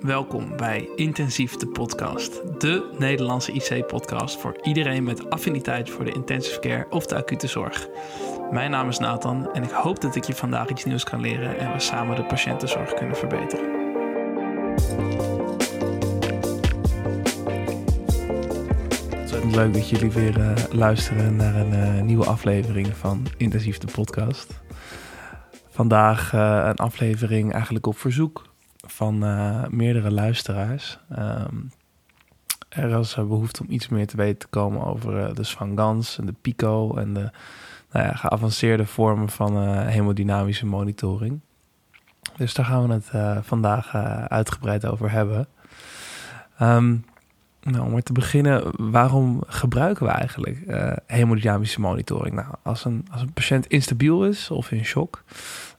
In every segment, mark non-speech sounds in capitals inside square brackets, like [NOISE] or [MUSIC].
Welkom bij Intensief de Podcast, de Nederlandse IC-podcast voor iedereen met affiniteit voor de intensive care of de acute zorg. Mijn naam is Nathan en ik hoop dat ik je vandaag iets nieuws kan leren en we samen de patiëntenzorg kunnen verbeteren. Leuk dat jullie weer uh, luisteren naar een uh, nieuwe aflevering van Intensief de Podcast. Vandaag uh, een aflevering eigenlijk op verzoek van uh, meerdere luisteraars. Um, er was behoefte om iets meer te weten te komen over de Swangans en de Pico en de nou ja, geavanceerde vormen van hemodynamische monitoring. Dus daar gaan we het vandaag uitgebreid over hebben. Um, nou, om maar te beginnen, waarom gebruiken we eigenlijk hemodynamische monitoring? Nou, als een, als een patiënt instabiel is of in shock,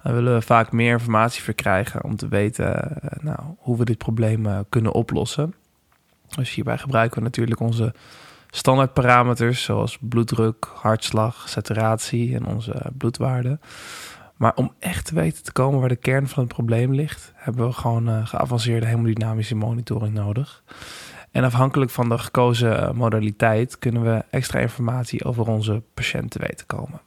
dan willen we vaak meer informatie verkrijgen om te weten eh, nou, hoe we dit probleem eh, kunnen oplossen. Dus hierbij gebruiken we natuurlijk onze standaardparameters zoals bloeddruk, hartslag, saturatie en onze bloedwaarde. Maar om echt te weten te komen waar de kern van het probleem ligt, hebben we gewoon geavanceerde hemodynamische monitoring nodig. En afhankelijk van de gekozen modaliteit kunnen we extra informatie over onze patiënt te weten komen.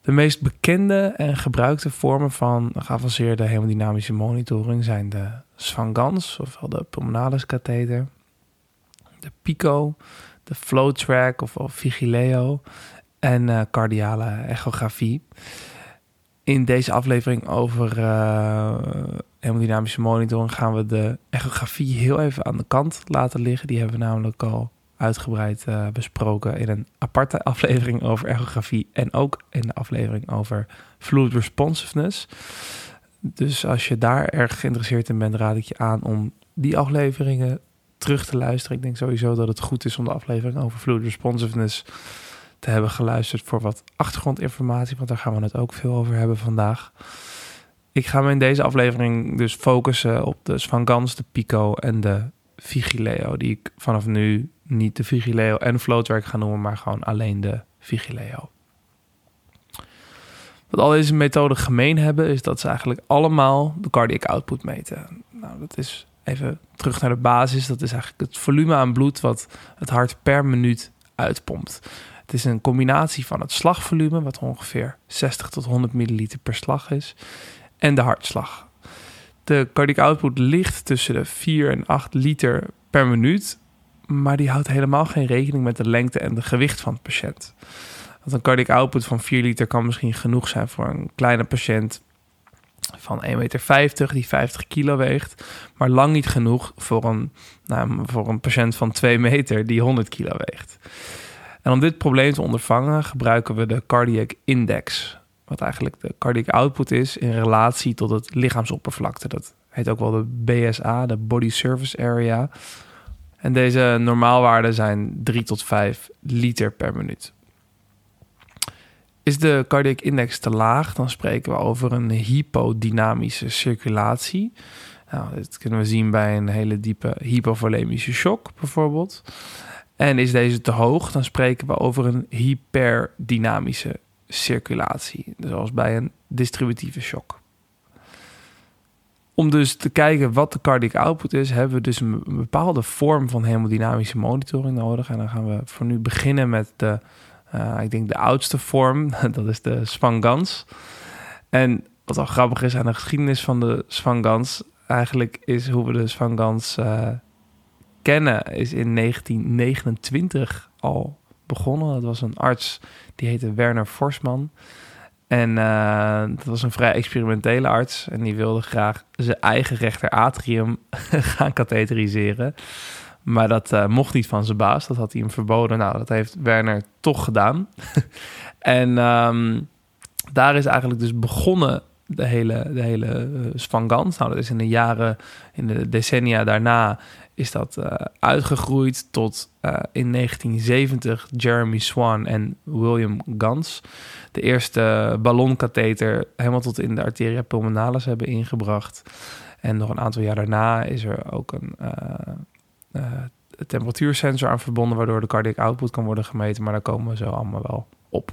De meest bekende en gebruikte vormen van geavanceerde hemodynamische monitoring zijn de Swangans, ofwel de pulmonalis katheter, de Pico, de FlowTrack of Vigileo en uh, cardiale echografie. In deze aflevering over uh, hemodynamische monitoring gaan we de echografie heel even aan de kant laten liggen. Die hebben we namelijk al uitgebreid uh, besproken in een aparte [LAUGHS] aflevering over ergografie en ook in de aflevering over fluid responsiveness. Dus als je daar erg geïnteresseerd in bent, raad ik je aan om die afleveringen terug te luisteren. Ik denk sowieso dat het goed is om de aflevering over fluid responsiveness te hebben geluisterd voor wat achtergrondinformatie, want daar gaan we het ook veel over hebben vandaag. Ik ga me in deze aflevering dus focussen op de Svangans, de Pico en de Vigileo, die ik vanaf nu niet de Vigileo en Floatwerk gaan noemen, maar gewoon alleen de Vigileo. Wat al deze methoden gemeen hebben, is dat ze eigenlijk allemaal de cardiac output meten. Nou, dat is even terug naar de basis. Dat is eigenlijk het volume aan bloed wat het hart per minuut uitpompt. Het is een combinatie van het slagvolume, wat ongeveer 60 tot 100 milliliter per slag is, en de hartslag. De cardiac output ligt tussen de 4 en 8 liter per minuut maar die houdt helemaal geen rekening met de lengte en de gewicht van de patiënt. Want een cardiac output van 4 liter kan misschien genoeg zijn voor een kleine patiënt van 1,50 meter die 50 kilo weegt, maar lang niet genoeg voor een, nou, voor een patiënt van 2 meter die 100 kilo weegt. En om dit probleem te ondervangen gebruiken we de cardiac index, wat eigenlijk de cardiac output is in relatie tot het lichaamsoppervlakte. Dat heet ook wel de BSA, de Body Surface Area. En deze normaalwaarden zijn 3 tot 5 liter per minuut. Is de cardiac index te laag, dan spreken we over een hypodynamische circulatie. Nou, dit kunnen we zien bij een hele diepe hypovolemische shock bijvoorbeeld. En is deze te hoog, dan spreken we over een hyperdynamische circulatie, zoals bij een distributieve shock. Om dus te kijken wat de cardiac output is, hebben we dus een bepaalde vorm van hemodynamische monitoring nodig. En dan gaan we voor nu beginnen met de, uh, ik denk de oudste vorm, [LAUGHS] dat is de Swangans. En wat al grappig is aan de geschiedenis van de Swangans, eigenlijk is hoe we de Swangans uh, kennen, is in 1929 al begonnen. Dat was een arts, die heette Werner Forsman. En uh, dat was een vrij experimentele arts. En die wilde graag zijn eigen rechter atrium [LAUGHS] gaan katheteriseren. Maar dat uh, mocht niet van zijn baas. Dat had hij hem verboden. Nou, dat heeft Werner toch gedaan. [LAUGHS] en um, daar is eigenlijk dus begonnen de hele, de hele uh. Nou, dat is in de jaren, in de decennia daarna is dat uh, uitgegroeid tot uh, in 1970 Jeremy Swan en William Gans de eerste ballonkatheter helemaal tot in de arteria pulmonalis hebben ingebracht. En nog een aantal jaar daarna is er ook een uh, temperatuursensor aan verbonden, waardoor de cardiac output kan worden gemeten. Maar daar komen we zo allemaal wel op.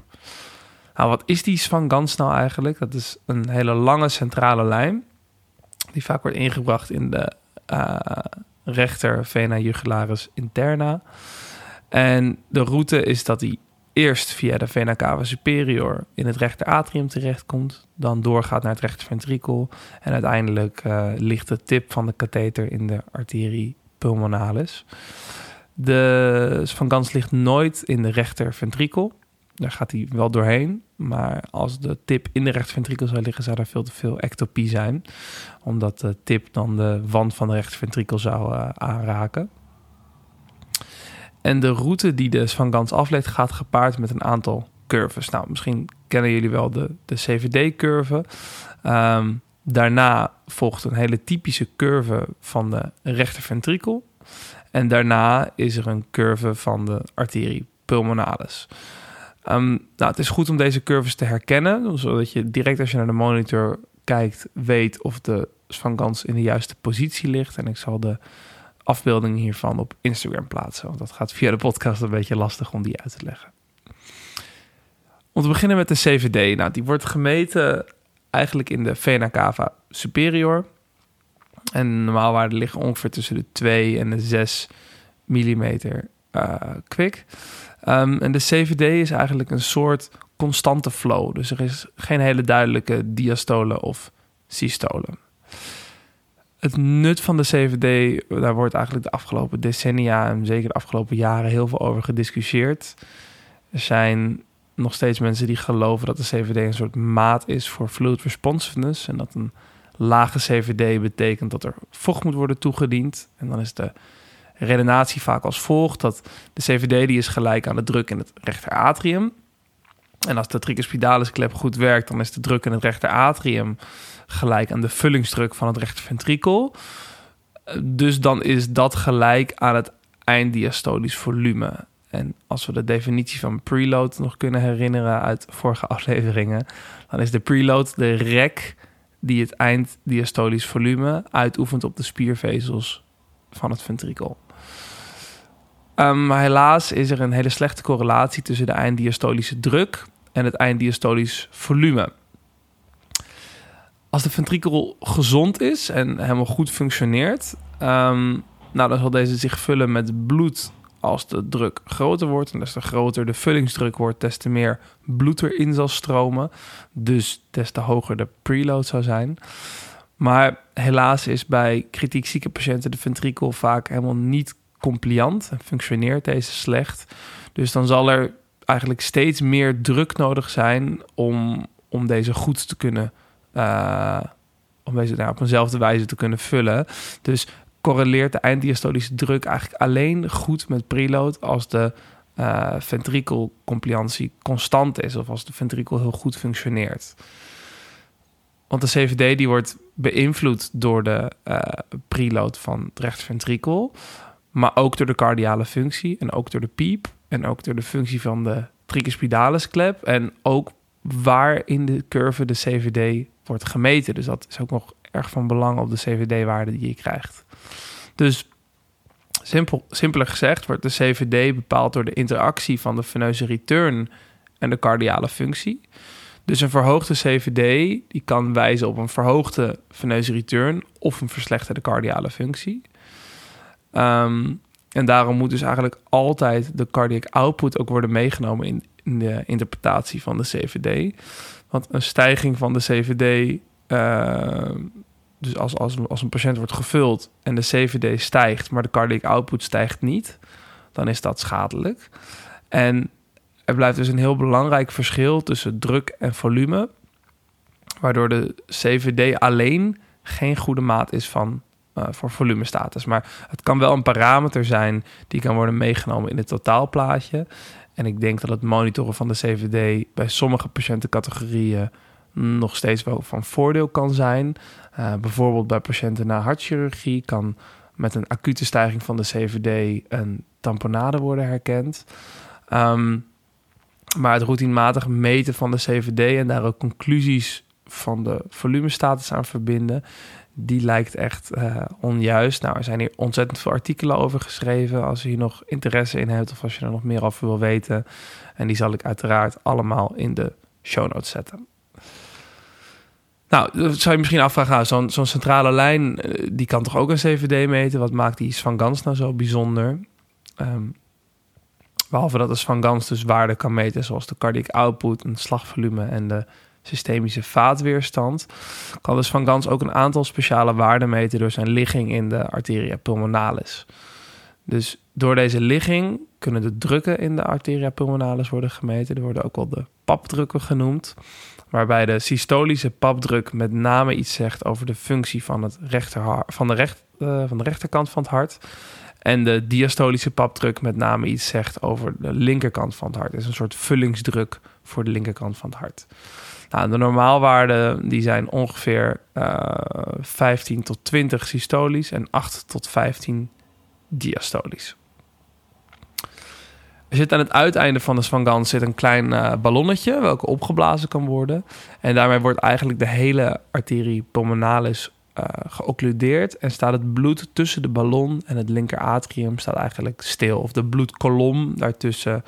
Nou, wat is die Swan Gans nou eigenlijk? Dat is een hele lange centrale lijn. die vaak wordt ingebracht in de rechter vena jugularis interna. En de route is dat hij eerst via de vena cava superior in het rechter atrium terechtkomt, dan doorgaat naar het rechter ventrikel en uiteindelijk uh, ligt de tip van de katheter in de arterie pulmonalis. De Svangans ligt nooit in de rechter ventrikel. Daar gaat hij wel doorheen. Maar als de tip in de rechterventrikel zou liggen, zou er veel te veel ectopie zijn. Omdat de tip dan de wand van de rechterventrikel zou uh, aanraken. En de route die de Svangans afleed gaat gepaard met een aantal curves. Nou, misschien kennen jullie wel de, de CVD-curve. Um, daarna volgt een hele typische curve van de rechterventrikel. En daarna is er een curve van de arterie pulmonalis. Um, nou, het is goed om deze curves te herkennen, zodat je direct als je naar de monitor kijkt, weet of de Svangans in de juiste positie ligt. En ik zal de afbeelding hiervan op Instagram plaatsen, want dat gaat via de podcast een beetje lastig om die uit te leggen. Om te beginnen met de CVD. Nou, die wordt gemeten eigenlijk in de vena cava superior. En normaalwaarden liggen ongeveer tussen de 2 en de 6 mm uh, kwik. Um, en de CVD is eigenlijk een soort constante flow. Dus er is geen hele duidelijke diastole of systole. Het nut van de CVD, daar wordt eigenlijk de afgelopen decennia en zeker de afgelopen jaren heel veel over gediscussieerd. Er zijn nog steeds mensen die geloven dat de CVD een soort maat is voor fluid responsiveness. En dat een lage CVD betekent dat er vocht moet worden toegediend. En dan is de redenatie vaak als volgt: dat de CVD die is gelijk aan de druk in het rechter atrium. En als de tricuspidalisklep klep goed werkt, dan is de druk in het rechter atrium gelijk aan de vullingsdruk van het rechter ventrikel. Dus dan is dat gelijk aan het einddiastolisch volume. En als we de definitie van preload nog kunnen herinneren uit vorige afleveringen, dan is de preload de rek die het einddiastolisch volume uitoefent op de spiervezels van het ventrikel. Um, maar helaas is er een hele slechte correlatie tussen de einddiastolische druk en het einddiastolisch volume. Als de ventrikel gezond is en helemaal goed functioneert, um, nou, dan zal deze zich vullen met bloed als de druk groter wordt. En des te groter de vullingsdruk wordt, des te meer bloed erin zal stromen. Dus des te hoger de preload zou zijn. Maar helaas is bij kritiek zieke patiënten de ventrikel vaak helemaal niet compliant en functioneert deze slecht. Dus dan zal er eigenlijk steeds meer druk nodig zijn om, om deze goed te kunnen. Uh, om deze nou, op eenzelfde wijze te kunnen vullen. Dus correleert de einddiastolische druk eigenlijk alleen goed met preload als de uh, ventrikelcompliantie constant is of als de ventrikel heel goed functioneert. Want de CVD die wordt beïnvloed door de uh, preload van het rechterventrikel, maar ook door de cardiale functie en ook door de piep en ook door de functie van de tricuspidales klep en ook waar in de curve de CVD wordt gemeten. Dus dat is ook nog erg van belang op de CVD-waarde die je krijgt. Dus simpel, simpeler gezegd wordt de CVD bepaald door de interactie van de veneuze return en de cardiale functie. Dus een verhoogde CVD die kan wijzen op een verhoogde veneuze return of een verslechterde cardiale functie. Um, en daarom moet dus eigenlijk altijd de cardiac output ook worden meegenomen in, de interpretatie van de CVD. Want een stijging van de CVD uh, dus als, als, als een patiënt wordt gevuld en de CVD stijgt, maar de cardiac output stijgt niet, dan is dat schadelijk. En er blijft dus een heel belangrijk verschil tussen druk en volume, waardoor de CVD alleen geen goede maat is van, uh, voor volumestatus. Maar het kan wel een parameter zijn die kan worden meegenomen in het totaalplaatje. En ik denk dat het monitoren van de CVD bij sommige patiëntencategorieën nog steeds wel van voordeel kan zijn. Uh, bijvoorbeeld bij patiënten na hartchirurgie kan met een acute stijging van de CVD een tamponade worden herkend. Um, maar het routinematig meten van de CVD en daar ook conclusies van de volumestatus aan verbinden, die lijkt echt uh, onjuist. Nou, er zijn hier ontzettend veel artikelen over geschreven. Als je hier nog interesse in hebt of als je er nog meer over wil weten. En die zal ik uiteraard allemaal in de show notes zetten. Nou, zou je misschien afvragen, nou, zo'n zo'n centrale lijn, eh, die kan toch ook een CVD meten? Wat maakt die Van Gans nou zo bijzonder? Ehm, behalve dat de Van Gans dus waarden kan meten, zoals de cardiac output, een slagvolume en de systemische vaatweerstand, kan dus Van Gans ook een aantal speciale waarden meten door zijn ligging in de arteria pulmonalis. Dus door deze ligging kunnen de drukken in de arteria pulmonalis worden gemeten. Die worden ook wel de papdrukken genoemd. Waarbij de systolische papdruk met name iets zegt over de functie van, het van, de, recht, uh, van de rechterkant van het hart. En de diastolische papdruk met name iets zegt over de linkerkant van het hart. Het is een soort vullingsdruk voor de linkerkant van het hart. Nou, de normaalwaarden die zijn ongeveer uh, eh, 15 tot 20 systolisch en 8 tot 15 diastolisch. Er zit aan het uiteinde van de Svangans zit een klein uh, ballonnetje, welke opgeblazen kan worden. En daarmee wordt eigenlijk de hele arterie pulmonalis uh, geoccludeerd en staat het bloed tussen de ballon en het linker atrium staat eigenlijk stil. Of de bloedkolom daartussen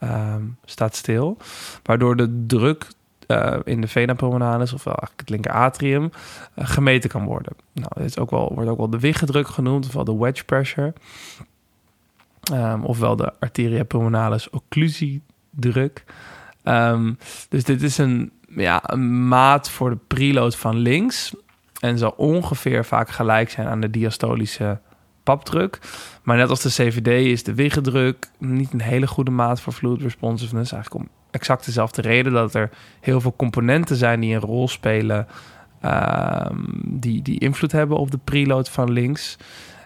uh, staat stil. Waardoor de druk uh, in de vena pulmonalis, ofwel eigenlijk het linker atrium, uh, gemeten kan worden. Nou, dit is ook wel, wordt ook wel de wiggedruk genoemd, ofwel de wedge pressure. Um, ofwel de arteria pulmonalis occlusiedruk. Um, dus dit is een, ja, een maat voor de preload van links. En zal ongeveer vaak gelijk zijn aan de diastolische papdruk. Maar net als de CVD is de wiggedruk niet een hele goede maat voor fluid responsiveness. Eigenlijk om exact dezelfde reden dat er heel veel componenten zijn die een rol spelen. Um, die, die invloed hebben op de preload van links.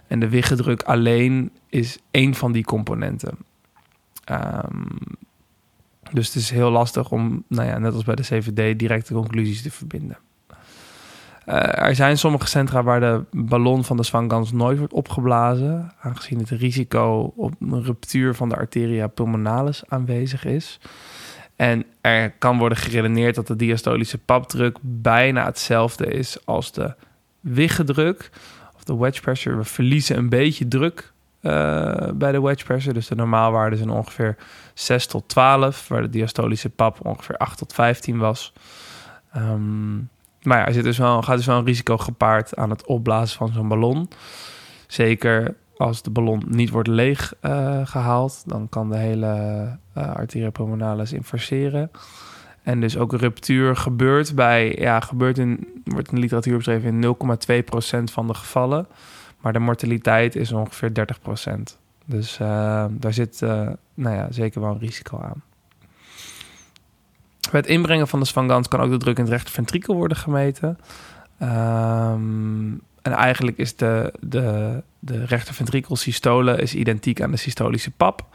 En de wiggedruk alleen is één van die componenten. Um, dus het is heel lastig om, nou ja, net als bij de CVD, directe conclusies te verbinden. Uh, er zijn sommige centra waar de ballon van de zwangans nooit wordt opgeblazen, aangezien het risico op een ruptuur van de arteria pulmonalis aanwezig is. En er kan worden geredeneerd dat de diastolische papdruk bijna hetzelfde is als de wiggedruk of de wedge pressure. We verliezen een beetje druk uh, bij de wedge pressure. Dus de normaalwaarden zijn ongeveer 6 tot 12, waar de diastolische pap ongeveer 8 tot 15 was. Um, maar ja, er zit dus wel, gaat dus wel een risico gepaard aan het opblazen van zo'n ballon. Zeker als de ballon niet wordt leeg uh, gehaald, dan kan de hele uh, arteria pulmonalis infarceren. En dus ook ruptuur gebeurt bij, ja, gebeurt in, wordt in de literatuur beschreven in 0,2% van de gevallen. Maar de mortaliteit is ongeveer 30%. Dus uh, daar zit nou ja, zeker wel een risico aan. Bij het inbrengen van de Svangans kan ook de druk in het rechter ventrikel worden gemeten. Um, en eigenlijk is de, de, de rechterventrikelsystole is identiek aan de systolische pap.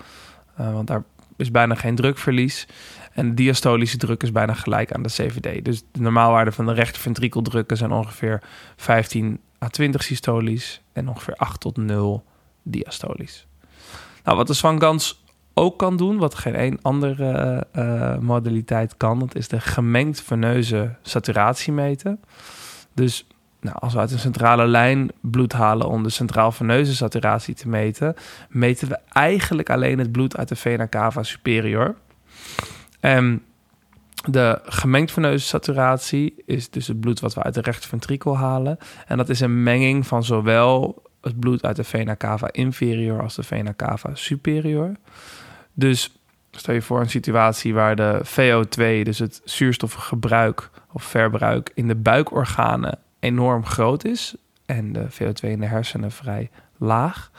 Uh, want daar is bijna geen drukverlies. En de diastolische druk is bijna gelijk aan de CVD. Dus de normaalwaarden van de rechterventrikeldrukken zijn ongeveer 15 à 20 systolisch en ongeveer 8 tot 0 diastolisch. Nou, wat de Swangans ook kan doen, wat geen één andere uh, modaliteit kan, dat is de gemengd veneuze saturatie meten. Dus nou, als we uit een centrale lijn bloed halen om de centraal veneuze saturatie te meten, meten we eigenlijk alleen het bloed uit de vena cava superior. En de gemengd veneuze saturatie is dus het bloed wat we uit de rechterventrikel halen. En dat is een menging van zowel het bloed uit de vena cava inferior als de vena cava superior. Dus stel je voor een situatie waar de VO2, dus het zuurstofgebruik of verbruik in de buikorganen enorm groot is en de VO2 in de hersenen vrij laag,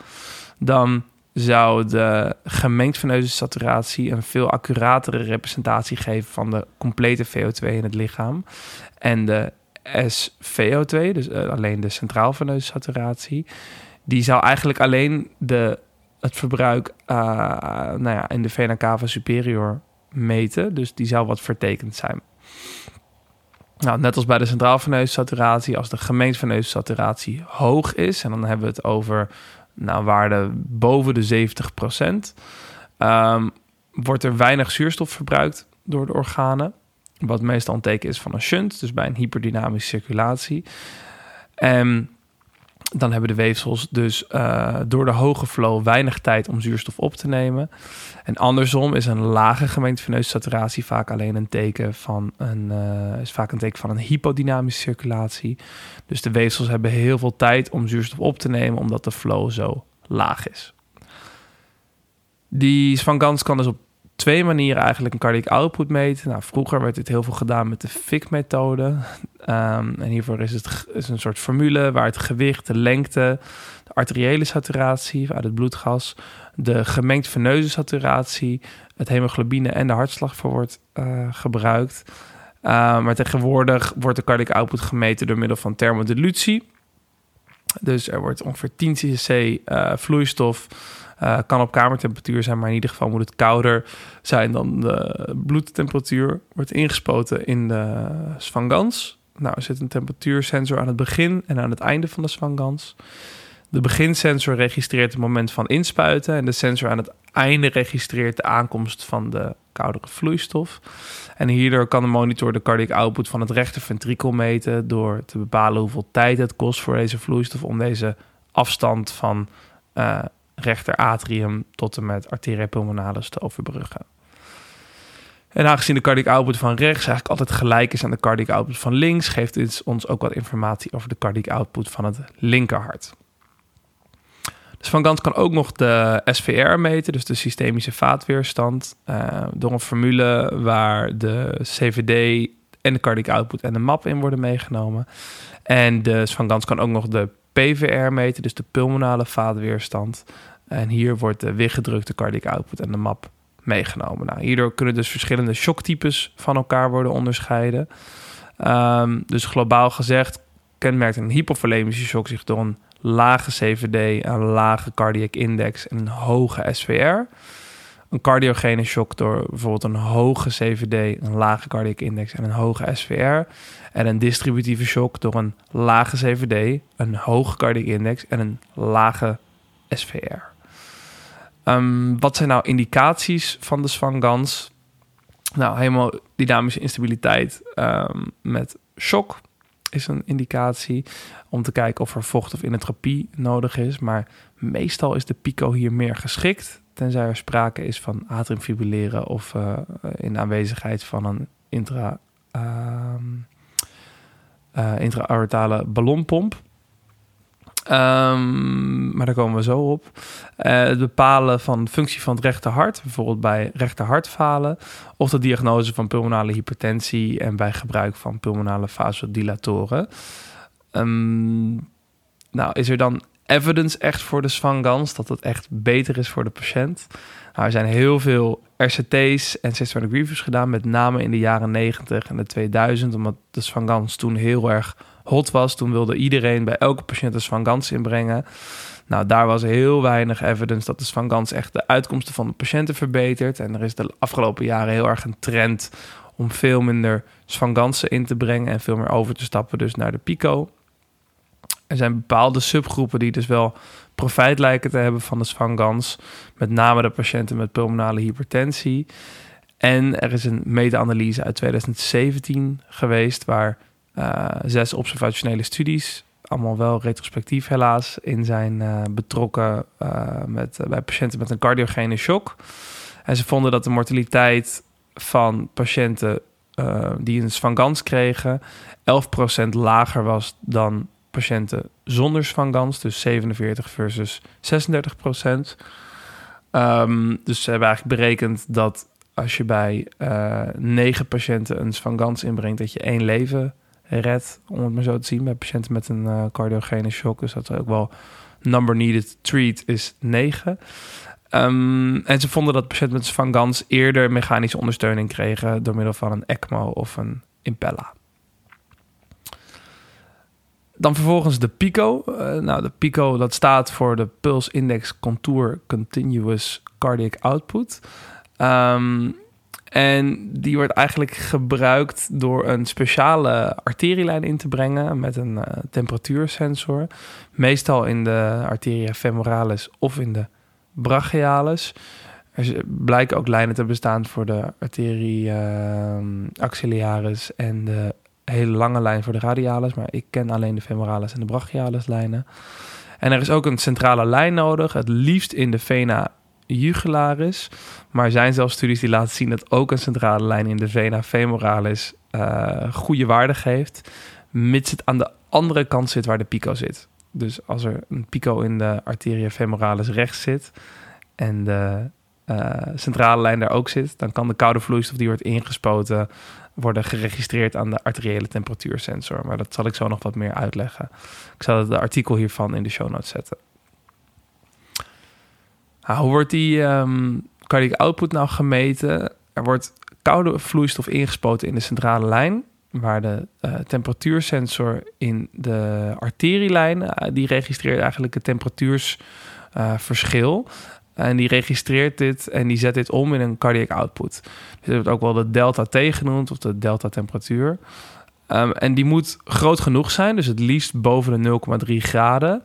dan zou de gemengd veneuze saturatie een veel accuratere representatie geven van de complete VO2 in het lichaam. En de SVO2, dus uh, alleen de centraal veneuze saturatie, die zou eigenlijk alleen de, het verbruik uh, nou ja, in de vena cava superior meten. Dus die zou wat vertekend zijn. Nou, net als bij de centraal veneuze saturatie, als de gemengd veneuze saturatie hoog is, en dan hebben we het over nou, waarde boven de 70 procent, um, wordt er weinig zuurstof verbruikt door de organen. Wat meestal een teken is van een shunt, dus bij een hyperdynamische circulatie. En dan hebben de weefsels dus uh, door de hoge flow weinig tijd om zuurstof op te nemen. En andersom is een lage gemengde veneuze saturatie vaak alleen een teken van een, uh, is vaak een teken van een hypodynamische circulatie. Dus de weefsels hebben heel veel tijd om zuurstof op te nemen, omdat de flow zo laag is. Die Svangans kan dus op twee manieren eigenlijk een cardiac output meten. Nou, vroeger werd dit heel veel gedaan met de FIC-methode. Ehm, en hiervoor is het is een soort formule waar het gewicht, de lengte, de arteriële saturatie uit het bloedgas, de gemengd veneuze saturatie, het hemoglobine en de hartslag voor wordt uh, gebruikt. Uh, maar tegenwoordig wordt de cardiac output gemeten door middel van thermodilutie. Dus er wordt ongeveer 10 cc uh, vloeistof uh, kan op kamertemperatuur zijn, maar in ieder geval moet het kouder zijn dan de bloedtemperatuur. Wordt ingespoten in de svangans. Nou, er zit een temperatuursensor aan het begin en aan het einde van de svangans. De beginsensor registreert het moment van inspuiten en de sensor aan het einde registreert de aankomst van de koudere vloeistof. En hierdoor kan de monitor de cardiac output van het rechter ventrikel meten door te bepalen hoeveel tijd het kost voor deze vloeistof om deze afstand van uh, rechter atrium tot en met arteria pulmonalis te overbruggen. En aangezien de cardiac output van rechts eigenlijk altijd gelijk is aan de cardiac output van links, geeft dit ons ook wat informatie over de cardiac output van het linkerhart. Dus Van Gans kan ook nog de SVR meten, dus de systemische vaatweerstand, uh, door een formule waar de CVD en de cardiac output en de MAP in worden meegenomen. En de Van Gans kan ook nog de PVR meten, dus de pulmonale vaatweerstand. En hier wordt de weggedrukte cardiac output en de map meegenomen. Nou, hierdoor kunnen dus verschillende shocktypes van elkaar worden onderscheiden. Um, dus globaal gezegd kenmerkt een hypovolemische shock zich door een lage CVD, een lage cardiac index en een hoge SVR. Een cardiogene shock door bijvoorbeeld een hoge CVD, een lage cardiac index en een hoge SVR. En een distributieve shock door een lage CVD, een hoge cardiac index en een lage SVR. Um, wat zijn nou indicaties van de Svangans? Nou, helemaal dynamische instabiliteit um, met shock is een indicatie om te kijken of er vocht of inentropie nodig is. Maar meestal is de pico hier meer geschikt, tenzij er sprake is van atriumfibrilleren of uh, in aanwezigheid van een intra, uh, ballonpomp. Maar daar komen we zo op. Uh, het bepalen van functie van het rechterhart, bijvoorbeeld bij rechterhartfalen, of de diagnose van pulmonale hypertensie en bij gebruik van pulmonale vasodilatoren. Um, nou, is er dan evidence echt voor de Svangans dat het echt beter is voor de patiënt? Nou, er zijn heel veel RCT's en reviews gedaan, met name in de jaren 90 en de 2000, omdat de Svangans toen heel erg hot was. Toen wilde iedereen bij elke patiënt een Svangans inbrengen. Nou, daar was heel weinig evidence dat de Svangans echt de uitkomsten van de patiënten verbetert. En er is de afgelopen jaren heel erg een trend om veel minder Svangansen in te brengen en veel meer over te stappen dus naar de Pico. Er zijn bepaalde subgroepen die dus wel profijt lijken te hebben van de Svangans. Met name de patiënten met pulmonale hypertensie. En er is een meta-analyse uit 2017 geweest waar uh, zes observationele studies, allemaal wel retrospectief helaas, in zijn uh, betrokken uh, met, bij patiënten met een cardiogene shock. En ze vonden dat de mortaliteit van patiënten die een svangans kregen 11% lager was dan patiënten zonder svangans, dus 47 versus 36 procent. Um, dus ze hebben eigenlijk berekend dat als je bij negen patiënten een svangans inbrengt, dat je één leven red, om het maar zo te zien, bij patiënten met een uh, cardiogene shock. Dus dat ook wel number needed treat is 9. Um, ehm, en ze vonden dat patiënten met Van Gans eerder mechanische ondersteuning kregen door middel van een ECMO of een Impella. Dan vervolgens de PICO. Uh, nou, de PICO dat staat voor de Pulse Index Contour Continuous Cardiac Output. Um, en die wordt eigenlijk gebruikt door een speciale arterielijn in te brengen met een uh, temperatuursensor. Meestal in de arteria femoralis of in de brachialis. Er blijken ook lijnen te bestaan voor de arteria uh, axillaris en de hele lange lijn voor de radialis, maar ik ken alleen de femoralis en de brachialis lijnen. En er is ook een centrale lijn nodig, het liefst in de vena jugularis. Maar er zijn zelfs studies die laten zien dat ook een centrale lijn in de vena femoralis uh, goede waarde geeft, mits het aan de andere kant zit waar de pico zit. Dus als er een pico in de arteria femoralis rechts zit en de uh, centrale lijn daar ook zit, dan kan de koude vloeistof die wordt ingespoten worden geregistreerd aan de arteriële temperatuursensor. Maar dat zal ik zo nog wat meer uitleggen. Ik zal het artikel hiervan in de show notes zetten. Hoe wordt die cardiac output nou gemeten? Er wordt koude vloeistof ingespoten in de centrale lijn, waar de uh, temperatuursensor in de arterielijn, uh, die registreert eigenlijk het temperatuursverschil. En die registreert dit en die zet dit om in een cardiac output. Dit wordt ook wel de delta T genoemd of de delta temperatuur. Um, en die moet groot genoeg zijn, dus het liefst boven de 0,3 graden.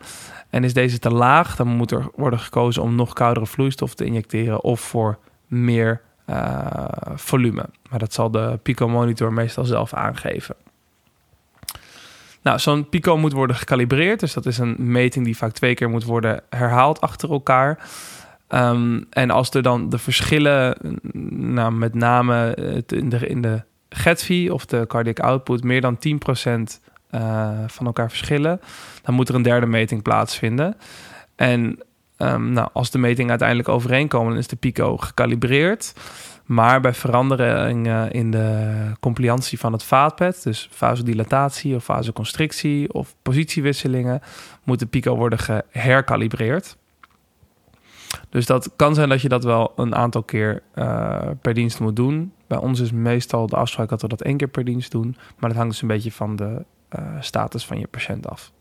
En is deze te laag, dan moet er worden gekozen om nog koudere vloeistof te injecteren of voor meer uh, volume. Maar dat zal de Pico monitor meestal zelf aangeven. Nou, zo'n Pico moet worden gecalibreerd, dus dat is een meting die vaak twee keer moet worden herhaald achter elkaar. Um, en als er dan de verschillen, nou, met name in de, in de GETV of de cardiac output, meer dan 10% uh, van elkaar verschillen, dan moet er een derde meting plaatsvinden. En um, nou, als de metingen uiteindelijk overeenkomen, dan is de pico gecalibreerd. Maar bij veranderingen in de compliantie van het vaatbed, dus vasodilatatie of vasoconstrictie of positiewisselingen, moet de pico worden geherkalibreerd. Dus dat kan zijn dat je dat wel een aantal keer uh, per dienst moet doen. Bij ons is meestal de afspraak dat we dat één keer per dienst doen. Maar dat hangt dus een beetje van de status van je patiënt af.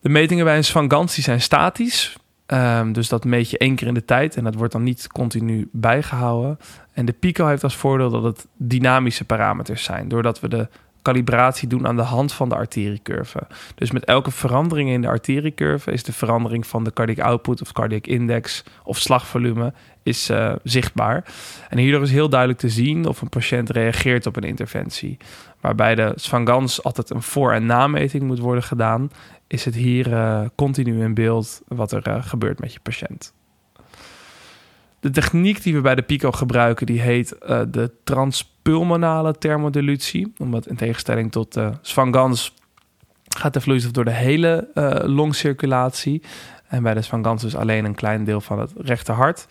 De metingen bij een svangantie zijn statisch. Um, dus dat meet je één keer in de tijd en dat wordt dan niet continu bijgehouden. En de Pico heeft als voordeel dat het dynamische parameters zijn. Doordat we de calibratie doen aan de hand van de arteriecurve. Dus met elke verandering in de arteriecurve is de verandering van de cardiac output of cardiac index of slagvolume is uh, zichtbaar. En hierdoor is heel duidelijk te zien of een patiënt reageert op een interventie. Waarbij de Svangans altijd een voor- en nameting moet worden gedaan, is het hier uh, continu in beeld wat er uh, gebeurt met je patiënt. De techniek die we bij de Pico gebruiken, die heet de transpulmonale thermodilutie. Omdat in tegenstelling tot de Svangans gaat de vloeistof door de hele uh, longcirculatie. En bij de Svangans dus alleen een klein deel van het rechterhart.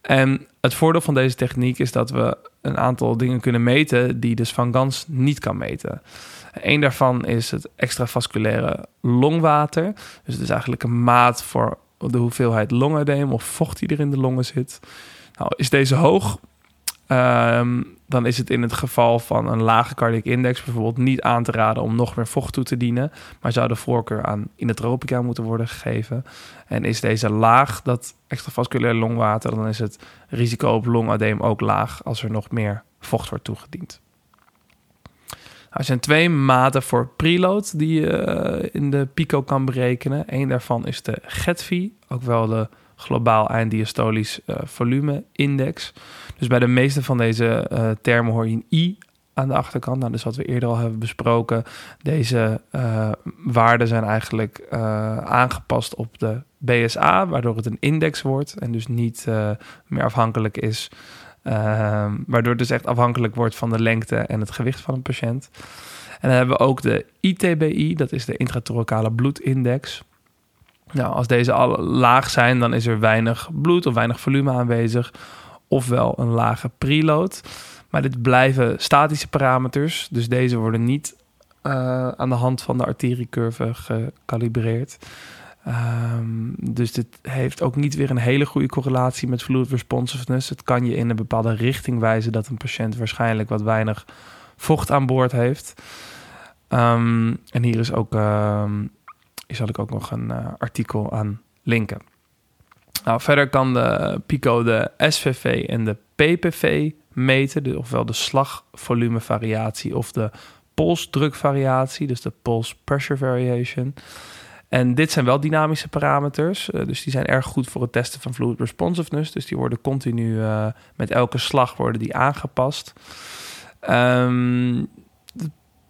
En het voordeel van deze techniek is dat we een aantal dingen kunnen meten die de Svangans niet kan meten. Een daarvan is het extravasculaire longwater. Dus het is eigenlijk een maat voor de hoeveelheid longedeem of vocht die er in de longen zit. Nou, is deze hoog, um, dan is het in het geval van een lage cardiac index bijvoorbeeld niet aan te raden om nog meer vocht toe te dienen, maar zou de voorkeur aan inotropica moeten worden gegeven. En is deze laag, dat extravasculair longwater, dan is het risico op longadeem ook laag als er nog meer vocht wordt toegediend. Nou, er zijn twee maten voor preload die je uh, in de Pico kan berekenen. Eén daarvan is de GETV, ook wel de globaal einddiastolisch uh, volume index. Dus bij de meeste van deze uh, termen hoor je een I aan de achterkant. Nou, dus wat we eerder al hebben besproken. Deze waarden zijn eigenlijk aangepast op de BSA, waardoor het een index wordt en dus niet meer afhankelijk is Uh, waardoor het dus echt afhankelijk wordt van de lengte en het gewicht van een patiënt. En dan hebben we ook de ITBI, dat is de intrathoracale bloedindex. Nou, als deze al laag zijn, dan is er weinig bloed of weinig volume aanwezig. Ofwel een lage preload. Maar dit blijven statische parameters. Dus deze worden niet uh, aan de hand van de arteriecurve gecalibreerd. Um, dus dit heeft ook niet weer een hele goede correlatie met fluid responsiveness. Het kan je in een bepaalde richting wijzen dat een patiënt waarschijnlijk wat weinig vocht aan boord heeft. Um, en hier is ook, hier zal ik ook nog een uh, artikel aan linken. Nou, verder kan de Pico de SVV en de PPV meten, de, ofwel de slagvolumevariatie of de polsdrukvariatie, dus de pulse pressure variation. En dit zijn wel dynamische parameters. Uh, dus die zijn erg goed voor het testen van fluid responsiveness. Dus die worden continu uh, met elke slag worden die aangepast. Um,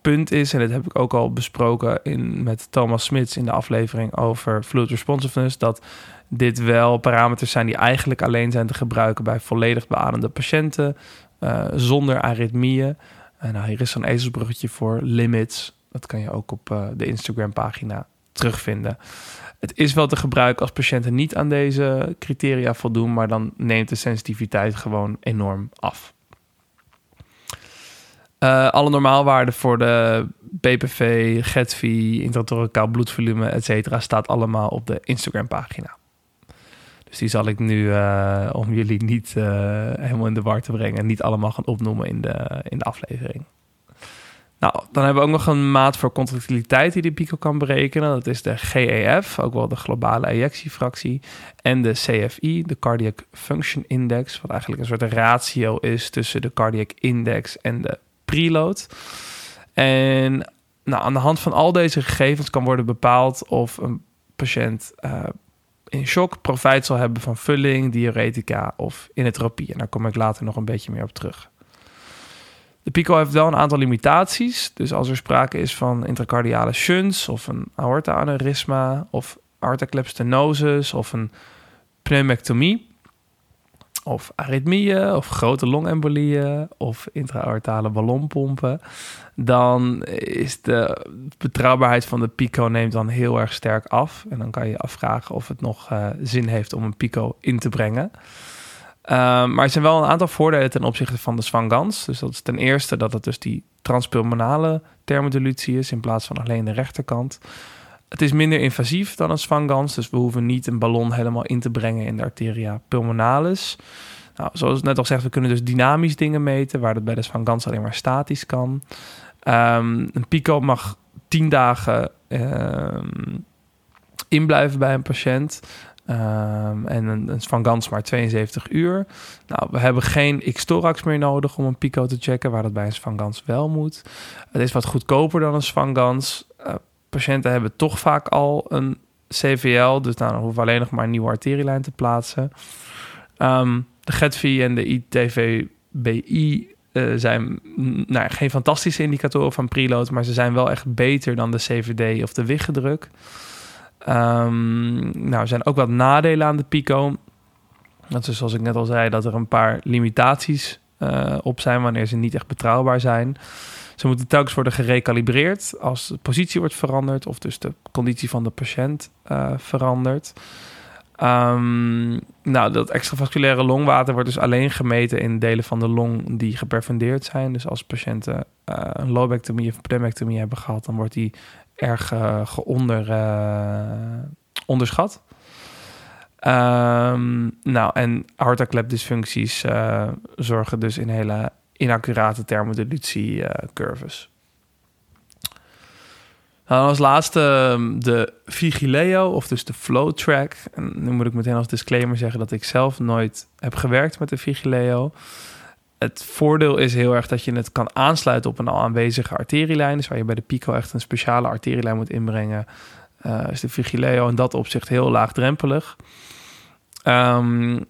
punt is, en dat heb ik ook al besproken in, met Thomas Smits in de aflevering over fluid responsiveness, dat dit wel parameters zijn die eigenlijk alleen zijn te gebruiken bij volledig beademde patiënten uh, zonder aritmieën. En nou, hier is zo'n ezelsbruggetje voor limits. Dat kan je ook op uh, de Instagram-pagina terugvinden. Het is wel te gebruiken als patiënten niet aan deze criteria voldoen, maar dan neemt de sensitiviteit gewoon enorm af. Uh, alle normaalwaarden voor de BPV, GETV, intrathoricaal bloedvolume, etc. staat allemaal op de Instagram-pagina. Dus die zal ik nu, uh, om jullie niet uh, helemaal in de war te brengen, niet allemaal gaan opnoemen in de, in de aflevering. Nou, dan hebben we ook nog een maat voor contractiliteit die de Pico kan berekenen. Dat is de GEF, ook wel de globale ejectiefractie. En de CFI, de Cardiac Function Index, wat eigenlijk een soort ratio is tussen de cardiac index en de preload. En nou, aan de hand van al deze gegevens kan worden bepaald of een patiënt uh, in shock profijt zal hebben van vulling, diuretica of inotropie. En daar kom ik later nog een beetje meer op terug. De Pico heeft wel een aantal limitaties. Dus als er sprake is van intracardiale shunts of een aorta-aneurysma of aortaclepstenosis of een pneumectomie of aritmieën of grote longembolieën of intra-aortale ballonpompen, dan is de betrouwbaarheid van de pico neemt dan heel erg sterk af. En dan kan je afvragen of het nog uh, zin heeft om een pico in te brengen. Um, maar er zijn wel een aantal voordelen ten opzichte van de Swangans. Dus dat is ten eerste dat het dus die transpulmonale thermodilutie is in plaats van alleen de rechterkant. Het is minder invasief dan een Swangans, dus we hoeven niet een ballon helemaal in te brengen in de arteria pulmonalis. Nou, zoals net al gezegd, we kunnen dus dynamisch dingen meten, waar dat bij de Swangans alleen maar statisch kan. Um, een pico mag 10 dagen um, inblijven bij een patiënt. Um, en een, een Van Gans maar 72 uur. Nou, we hebben geen X-thorax meer nodig om een pico te checken, waar dat bij een Van Gans wel moet. Het is wat goedkoper dan een Van Gans. Uh, patiënten hebben toch vaak al een CVL, dus nou, dan hoeven we alleen nog maar een nieuwe arterielijn te plaatsen. Um, de GETVI en de ITVBI uh, zijn nou, geen fantastische indicatoren van preload, maar ze zijn wel echt beter dan de CVD of de wiggedruk. Um, nou, er zijn ook wat nadelen aan de Pico. Dat is zoals ik net al zei, dat er een paar limitaties uh, op zijn wanneer ze niet echt betrouwbaar zijn. Ze moeten telkens worden gerecalibreerd als de positie wordt veranderd of dus de conditie van de patiënt uh, verandert. Um, nou, dat extravasculaire longwater wordt dus alleen gemeten in delen van de long die geperfundeerd zijn. Dus als patiënten uh, een lobectomie of pneumectomie hebben gehad, dan wordt die erg geonder, onderschat. Um, nou, en hartaklep-dysfuncties uh, zorgen dus in hele inaccurate thermodilutie-curves. Nou, als laatste ehm, de Vigileo, of dus de Flow Track. En nu moet ik meteen als disclaimer zeggen dat ik zelf nooit heb gewerkt met de Vigileo het voordeel is heel erg dat je het kan aansluiten op een al aanwezige arterielijn. Dus waar je bij de Pico echt een speciale arterielijn moet inbrengen, uh, is de Vigileo in dat opzicht heel laagdrempelig. Um,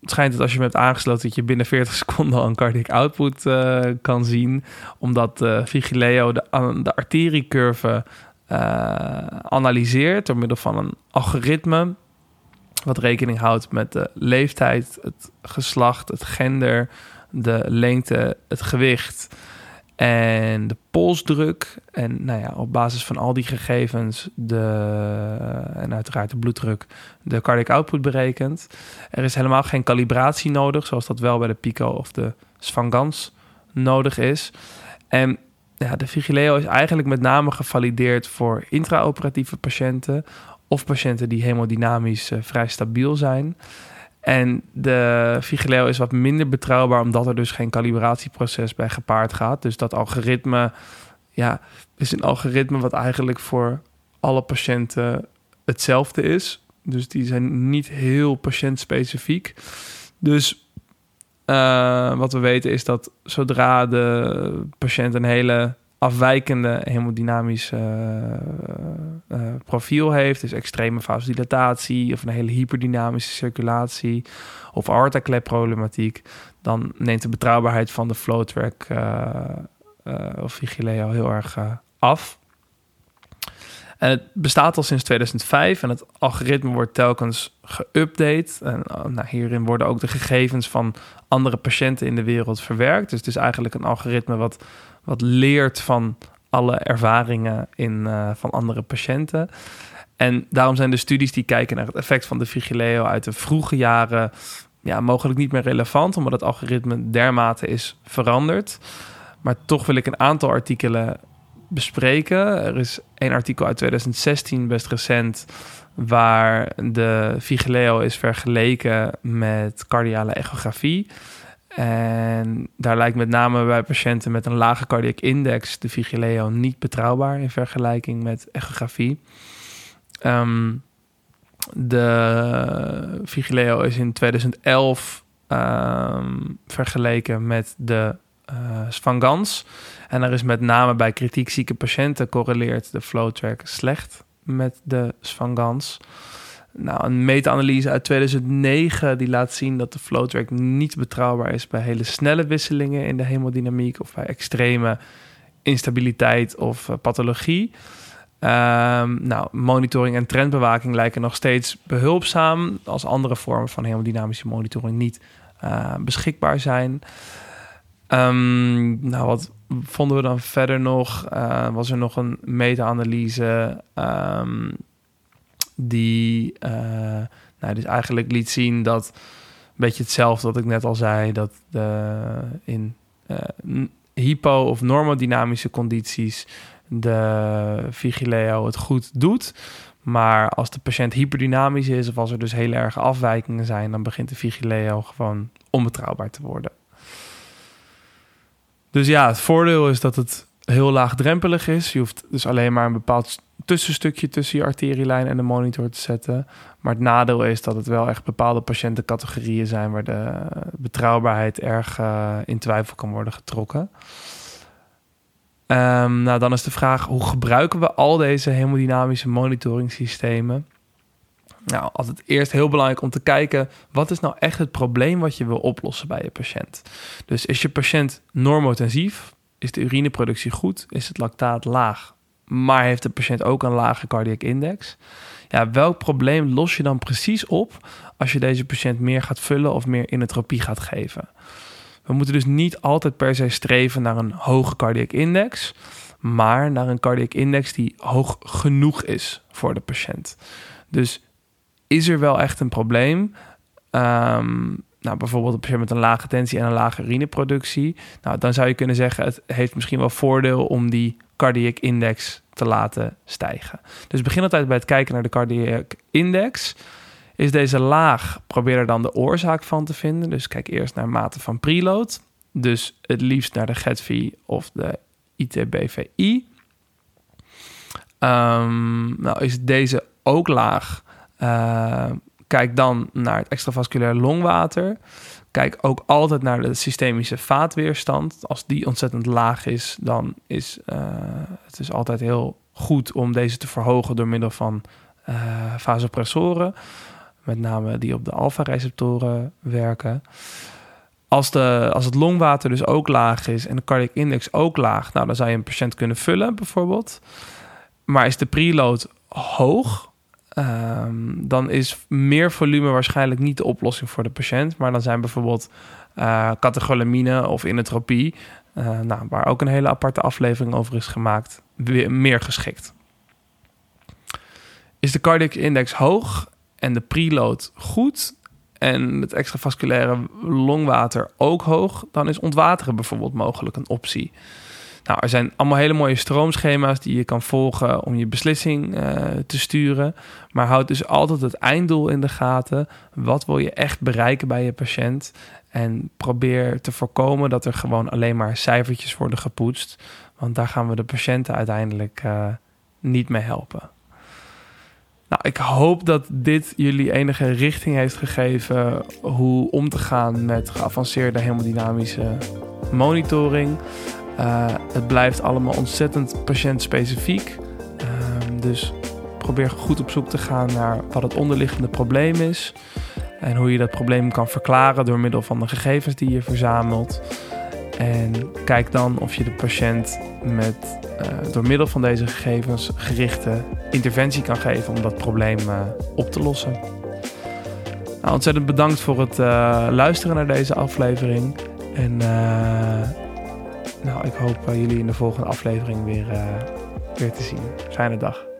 het schijnt dat als je hem hebt aangesloten, dat je binnen 40 [LAUGHS] seconden een cardiac output uh, kan zien. Omdat uh, Vigileo de, de arteriecurve analyseert door middel van een algoritme. Wat rekening houdt met de leeftijd, het geslacht, het gender, de lengte, het gewicht en de polsdruk. En nou ja, op basis van al die gegevens de, en uiteraard de bloeddruk de cardiac output berekent. Er is helemaal geen calibratie nodig, zoals dat wel bij de Pico of de Svangans nodig is. En ja, de Vigileo is eigenlijk met name gevalideerd voor intraoperatieve patiënten of patiënten die hemodynamisch uh, vrij stabiel zijn. En de Vigileo is wat minder betrouwbaar, omdat er dus geen calibratieproces bij gepaard gaat. Dus dat algoritme, ja, is een algoritme wat eigenlijk voor alle patiënten hetzelfde is. Dus die zijn niet heel patiëntspecifiek. Dus uh, wat we weten is dat zodra de patiënt een hele afwijkende hemodynamisch uh, profiel heeft, dus extreme vasodilatatie of een hele hyperdynamische circulatie of problematiek, dan neemt de betrouwbaarheid van de flowtrack of Vigileo heel erg af. En het bestaat al sinds 2005 en het algoritme wordt telkens geüpdate. En nou, hierin worden ook de gegevens van andere patiënten in de wereld verwerkt. Dus het is eigenlijk een algoritme wat, wat leert van alle ervaringen in, van andere patiënten. En daarom zijn de studies die kijken naar het effect van de Vigileo uit de vroege jaren ja, mogelijk niet meer relevant, omdat het algoritme dermate is veranderd. Maar toch wil ik een aantal artikelen bespreken. Er is één artikel uit 2016, best recent, waar de Vigileo is vergeleken met cardiale echografie. En daar lijkt met name bij patiënten met een lage cardiac index de Vigileo niet betrouwbaar in vergelijking met echografie. Ehm, de Vigileo is in 2011 ehm, vergeleken met de uh, Svangans. En er is met name bij kritiekzieke patiënten correleert de flowtrack slecht met de Svangans. Nou, een meta-analyse uit 2009 die laat zien dat de flowtrack niet betrouwbaar is bij hele snelle wisselingen in de hemodynamiek of bij extreme instabiliteit of uh, pathologie. Um, nou, monitoring en trendbewaking lijken nog steeds behulpzaam als andere vormen van hemodynamische monitoring niet uh, beschikbaar zijn. Um, nou, wat vonden we dan verder nog? Uh, was er nog een meta-analyse um, die uh, nou, dus eigenlijk liet zien dat een beetje hetzelfde wat ik net al zei, dat de, in hypo- of normodynamische condities de Vigileo het goed doet. Maar als de patiënt hyperdynamisch is of als er dus hele erge afwijkingen zijn, dan begint de Vigileo gewoon onbetrouwbaar te worden. Dus ja, het voordeel is dat het heel laagdrempelig is. Je hoeft dus alleen maar een bepaald tussenstukje tussen je arterielijn en de monitor te zetten. Maar het nadeel is dat het wel echt bepaalde patiëntencategorieën zijn waar de betrouwbaarheid erg uh, in twijfel kan worden getrokken. Um, nou, dan is de vraag, hoe gebruiken we al deze hemodynamische monitoring systemen? Nou, altijd eerst heel belangrijk om te kijken, wat is nou echt het probleem wat je wil oplossen bij je patiënt? Dus is je patiënt normotensief? Is de urineproductie goed? Is het lactaat laag? Maar heeft de patiënt ook een lage cardiac index? Ja, welk probleem los je dan precies op als je deze patiënt meer gaat vullen of meer inotropie gaat geven? We moeten dus niet altijd per se streven naar een hoge cardiac index, maar naar een cardiac index die hoog genoeg is voor de patiënt. Dus is er wel echt een probleem? Um, nou, bijvoorbeeld een patiënt met een lage tensie en een lage urineproductie. Nou, dan zou je kunnen zeggen, het heeft misschien wel voordeel om die cardiac index te laten stijgen. Dus begin altijd bij het kijken naar de cardiac index. Is deze laag, probeer er dan de oorzaak van te vinden. Dus kijk eerst naar mate van preload. Dus het liefst naar de GETV of de ITBVI. Ehm, nou, is deze ook laag? Uh, kijk dan naar het extravasculair longwater. Kijk ook altijd naar de systemische vaatweerstand. Als die ontzettend laag is, dan is uh, het is altijd heel goed om deze te verhogen door middel van uh, vasopressoren met name die op de alfa-receptoren werken. Als, de, als het longwater dus ook laag is en de cardiac index ook laag, nou, dan zou je een patiënt kunnen vullen bijvoorbeeld. Maar is de preload hoog, um, dan is meer volume waarschijnlijk niet de oplossing voor de patiënt. Maar dan zijn bijvoorbeeld uh, catecholamine of inotropie, uh, nou, waar ook een hele aparte aflevering over is gemaakt, weer meer geschikt. Is de cardiac index hoog en de preload goed en het extravasculaire longwater ook hoog, dan is ontwateren bijvoorbeeld mogelijk een optie. Nou, er zijn allemaal hele mooie stroomschema's die je kan volgen om je beslissing uh, te sturen. Maar houd dus altijd het einddoel in de gaten. Wat wil je echt bereiken bij je patiënt? En probeer te voorkomen dat er gewoon alleen maar cijfertjes worden gepoetst. Want daar gaan we de patiënten uiteindelijk uh, niet mee helpen. Nou, ik hoop dat dit jullie enige richting heeft gegeven hoe om te gaan met geavanceerde hemodynamische monitoring. Uh, het blijft allemaal ontzettend patiëntspecifiek. Uh, dus probeer goed op zoek te gaan naar wat het onderliggende probleem is. En hoe je dat probleem kan verklaren door middel van de gegevens die je verzamelt. En kijk dan of je de patiënt met, uh, door middel van deze gegevens gerichte interventie kan geven om dat probleem uh, op te lossen. Nou, ontzettend bedankt voor het luisteren naar deze aflevering. En nou, ik hoop jullie in de volgende aflevering weer, weer te zien. Fijne dag.